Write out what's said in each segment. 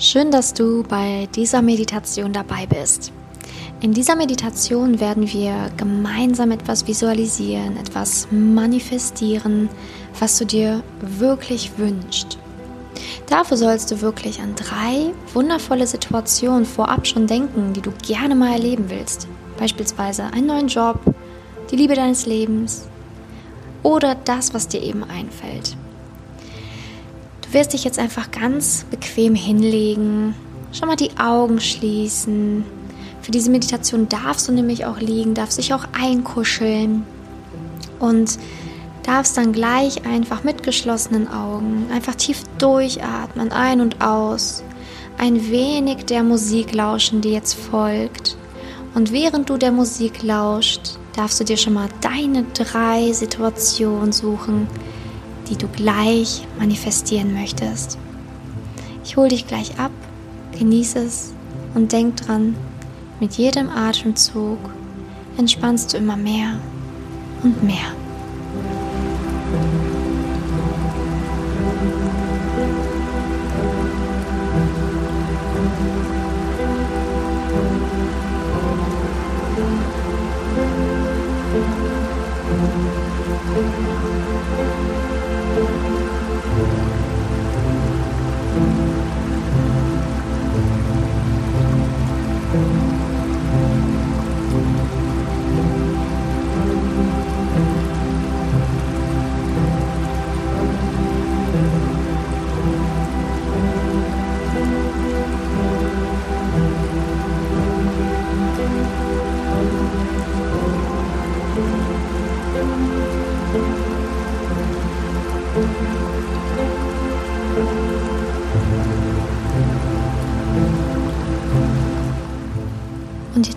Schön, dass du bei dieser Meditation dabei bist. In dieser Meditation werden wir gemeinsam etwas visualisieren, etwas manifestieren, was du dir wirklich wünschst. Dafür sollst du wirklich an drei wundervolle Situationen vorab schon denken, die du gerne mal erleben willst. Beispielsweise einen neuen Job, die Liebe deines Lebens oder das, was dir eben einfällt. Du wirst dich jetzt einfach ganz bequem hinlegen, schon mal die Augen schließen. Für diese Meditation darfst du nämlich auch liegen, darfst dich auch einkuscheln und darfst dann gleich einfach mit geschlossenen Augen einfach tief durchatmen, ein und aus, ein wenig der Musik lauschen, die jetzt folgt. Und während du der Musik lauscht, darfst du dir schon mal deine drei Situationen suchen, die du gleich manifestieren möchtest. Ich hole dich gleich ab, genieße es und denk dran, mit jedem Atemzug entspannst du immer mehr und mehr. Und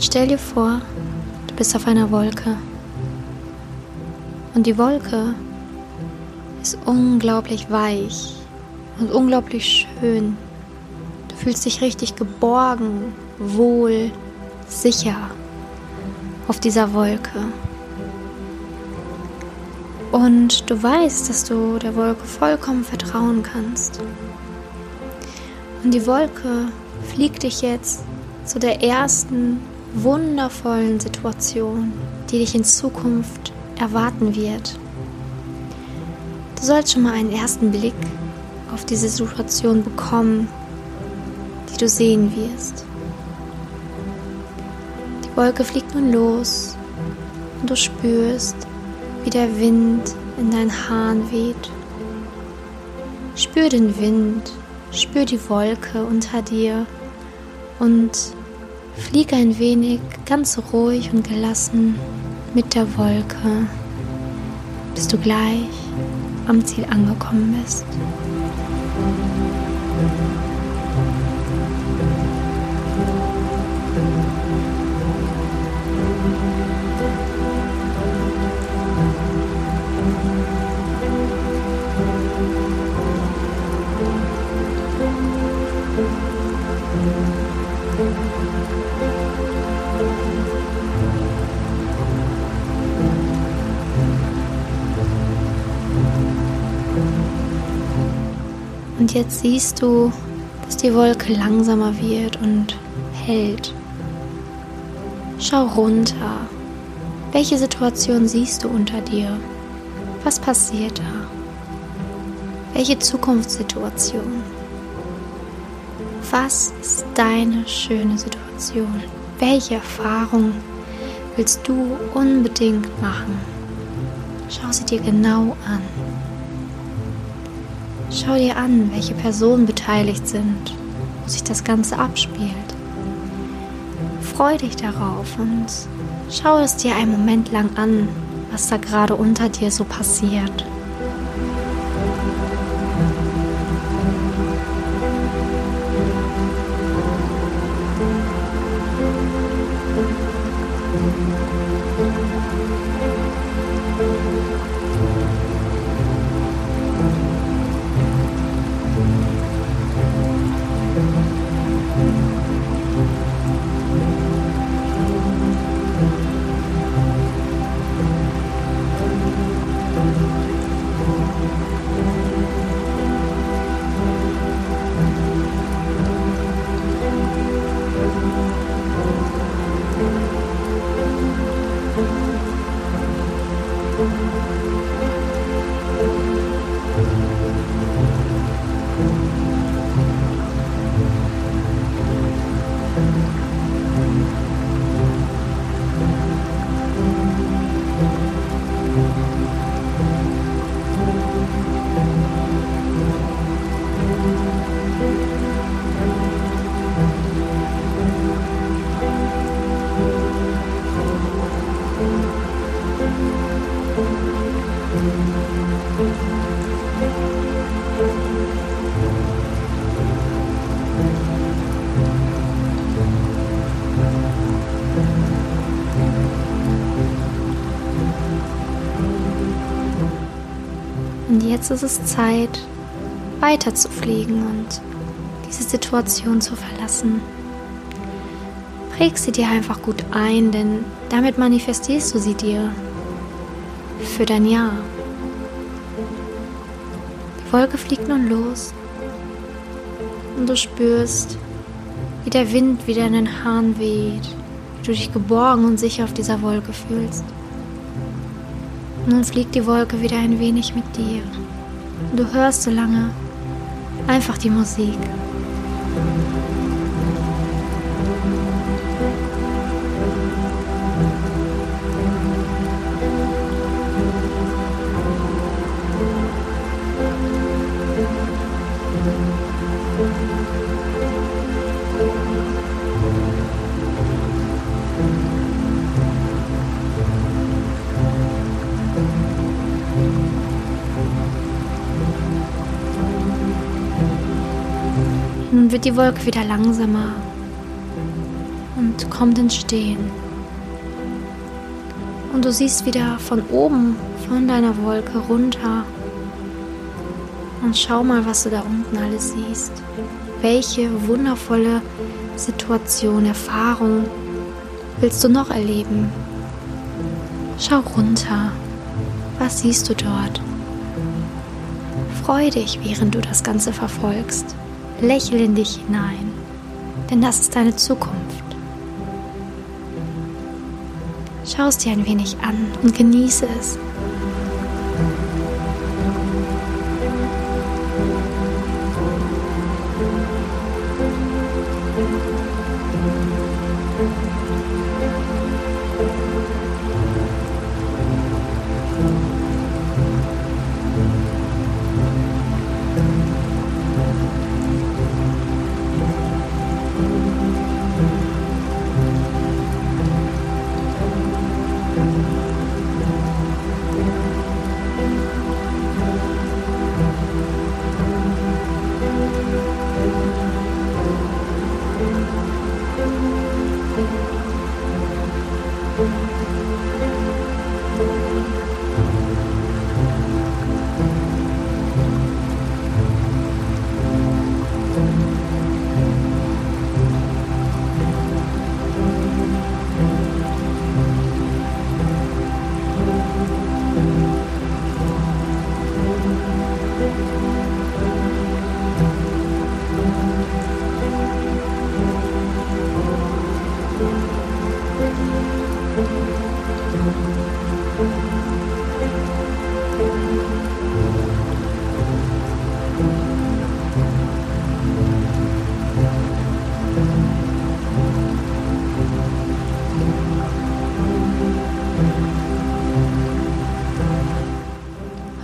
jetzt stell dir vor, du bist auf einer Wolke. Und die Wolke ist unglaublich weich und unglaublich schön. Du fühlst dich richtig geborgen, wohl, sicher auf dieser Wolke. Und du weißt, dass du der Wolke vollkommen vertrauen kannst. Und die Wolke fliegt dich jetzt zu der ersten wundervollen Situation, die dich in Zukunft erwarten wird. Du sollst schon mal einen ersten Blick auf diese Situation bekommen, die du sehen wirst. Die Wolke fliegt nun los und du spürst, wie der Wind in deinen Haaren weht. Spür den Wind, spür die Wolke unter dir und Fliege ein wenig ganz ruhig und gelassen mit der Wolke, bis du gleich am Ziel angekommen bist. Und jetzt siehst du, dass die Wolke langsamer wird und hält. Schau runter. Welche Situation siehst du unter dir? Was passiert da? Welche Zukunftssituation? Was ist deine schöne Situation? Welche Erfahrung willst du unbedingt machen? Schau sie dir genau an. Schau dir an, welche Personen beteiligt sind, wo sich das Ganze abspielt. Freu dich darauf und schau es dir einen Moment lang an, was da gerade unter dir so passiert. Jetzt ist es Zeit, weiter zu fliegen und diese Situation zu verlassen. Präg sie dir einfach gut ein, denn damit manifestierst du sie dir für dein Jahr. Die Wolke fliegt nun los und du spürst, wie der Wind wieder in den Haaren weht, wie du dich geborgen und sicher auf dieser Wolke fühlst. Nun fliegt die Wolke wieder ein wenig mit dir. Du hörst so lange einfach die Musik. Nun wird die Wolke wieder langsamer und kommt ins Stehen. Und du siehst wieder von oben, von deiner Wolke runter. Und schau mal, was du da unten alles siehst. Welche wundervolle Situation, Erfahrung willst du noch erleben? Schau runter. Was siehst du dort? Freu dich, während du das Ganze verfolgst. Lächel in dich hinein, denn das ist deine Zukunft. Schau es dir ein wenig an und genieße es.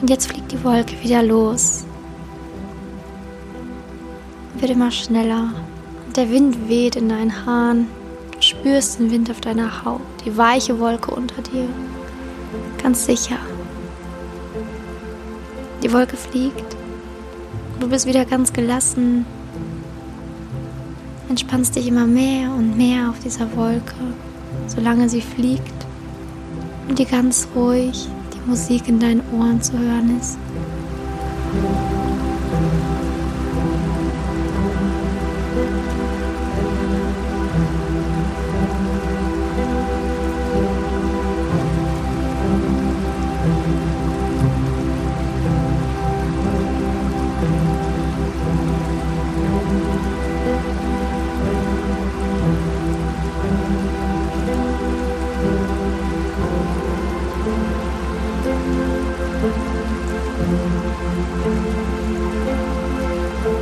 Und jetzt fliegt die Wolke wieder los. Wird immer schneller. Der Wind weht in deinen Haaren. Du spürst den Wind auf deiner Haut, die weiche Wolke unter dir. Ganz sicher. Die Wolke fliegt. Du bist wieder ganz gelassen. Entspannst dich immer mehr und mehr auf dieser Wolke, solange sie fliegt und die ganz ruhig Musik in deinen Ohren zu hören ist.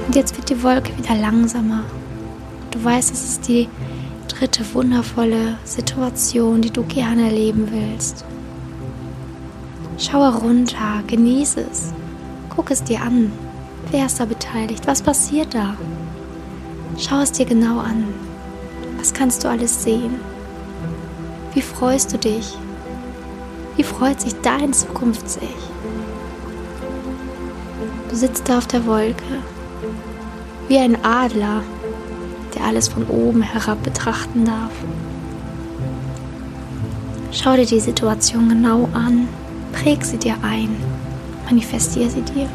Und jetzt wird die Wolke wieder langsamer. Du weißt, es ist die dritte wundervolle Situation, die du gerne erleben willst. Schau runter, genieße es, guck es dir an. Wer ist da beteiligt? Was passiert da? Schau es dir genau an. Was kannst du alles sehen? Wie freust du dich? Wie freut sich dein Zukunfts-Ich? Du sitzt da auf der Wolke wie ein Adler, der alles von oben herab betrachten darf. Schau dir die Situation genau an, präg sie dir ein Manifestiere sie dir.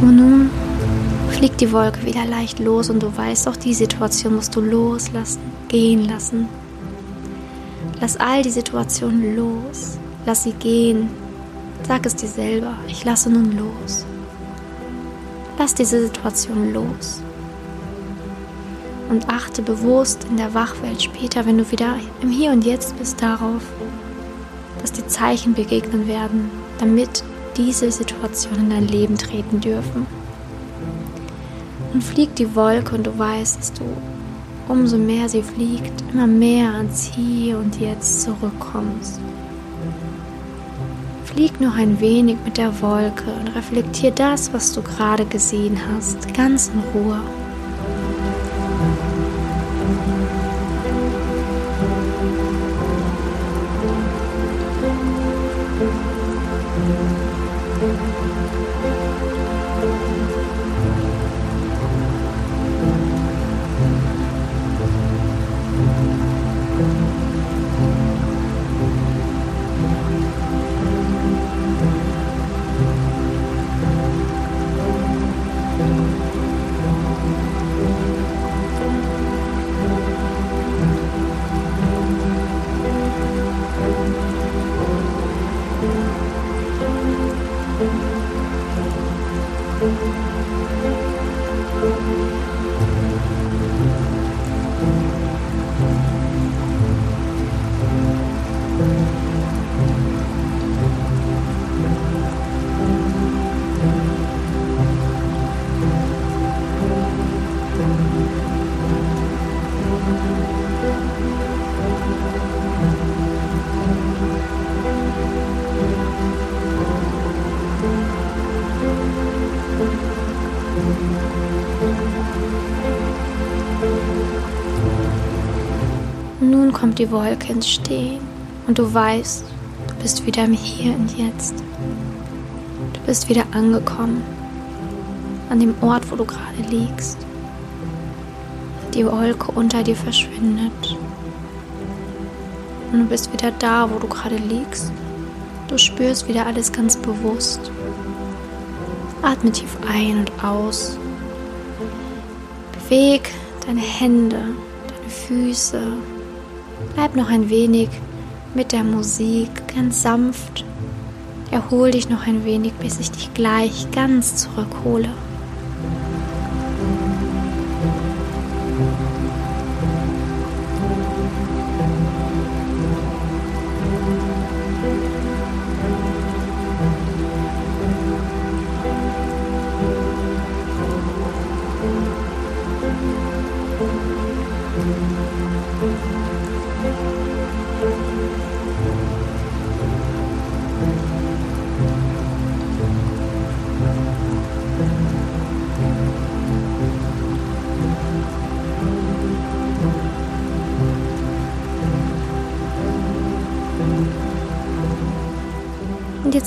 Und nun fliegt die Wolke wieder leicht los und du weißt, auch die Situation musst du loslassen, gehen lassen. Lass all die Situationen los, lass sie gehen. Sag es dir selber, ich lasse nun los. Lass diese Situation los. Und achte bewusst in der Wachwelt später, wenn du wieder im Hier und Jetzt bist, darauf, dass die Zeichen begegnen werden, damit diese Situation in dein Leben treten dürfen. Und fliegt die Wolke und du weißt, dass du, umso mehr sie fliegt, immer mehr ans Hier und Jetzt zurückkommst. Flieg noch ein wenig mit der Wolke und reflektier das, was du gerade gesehen hast, ganz in Ruhe. Música Música Nun kommt die Wolke ins Stehen und du weißt, du bist wieder im Hier und Jetzt. Du bist wieder angekommen an dem Ort, wo du gerade liegst. Die Wolke unter dir verschwindet. Und du bist wieder da, wo du gerade liegst. Du spürst wieder alles ganz bewusst. Atme tief ein und aus. Beweg deine Hände, deine Füße. Bleib noch ein wenig mit der Musik ganz sanft. Erhol dich noch ein wenig, bis ich dich gleich ganz zurückhole. Und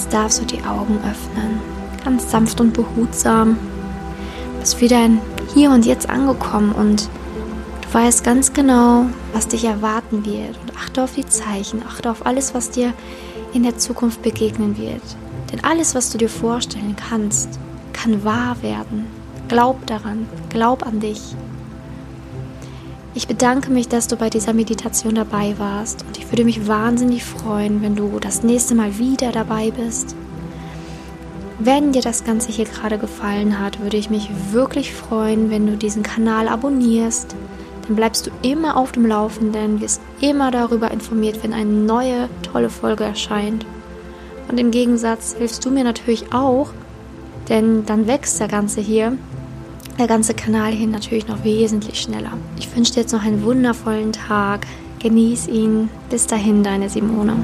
jetzt darfst du die Augen öffnen, ganz sanft und behutsam. Du bist wieder in Hier und Jetzt angekommen und du weißt ganz genau, was dich erwarten wird. Und achte auf die Zeichen, achte auf alles, was dir in der Zukunft begegnen wird. Denn alles, was du dir vorstellen kannst, kann wahr werden. Glaub daran, glaub an dich. Ich bedanke mich, dass du bei dieser Meditation dabei warst und ich würde mich wahnsinnig freuen, wenn du das nächste Mal wieder dabei bist. Wenn dir das Ganze hier gerade gefallen hat, würde ich mich wirklich freuen, wenn du diesen Kanal abonnierst. Dann bleibst du immer auf dem Laufenden, wirst immer darüber informiert, wenn eine neue tolle Folge erscheint. Und im Gegensatz hilfst du mir natürlich auch, denn dann wächst der Ganze hier der ganze Kanal hier natürlich noch wesentlich schneller. Ich wünsche dir jetzt noch einen wundervollen Tag. Genieß ihn. Bis dahin, deine Simone.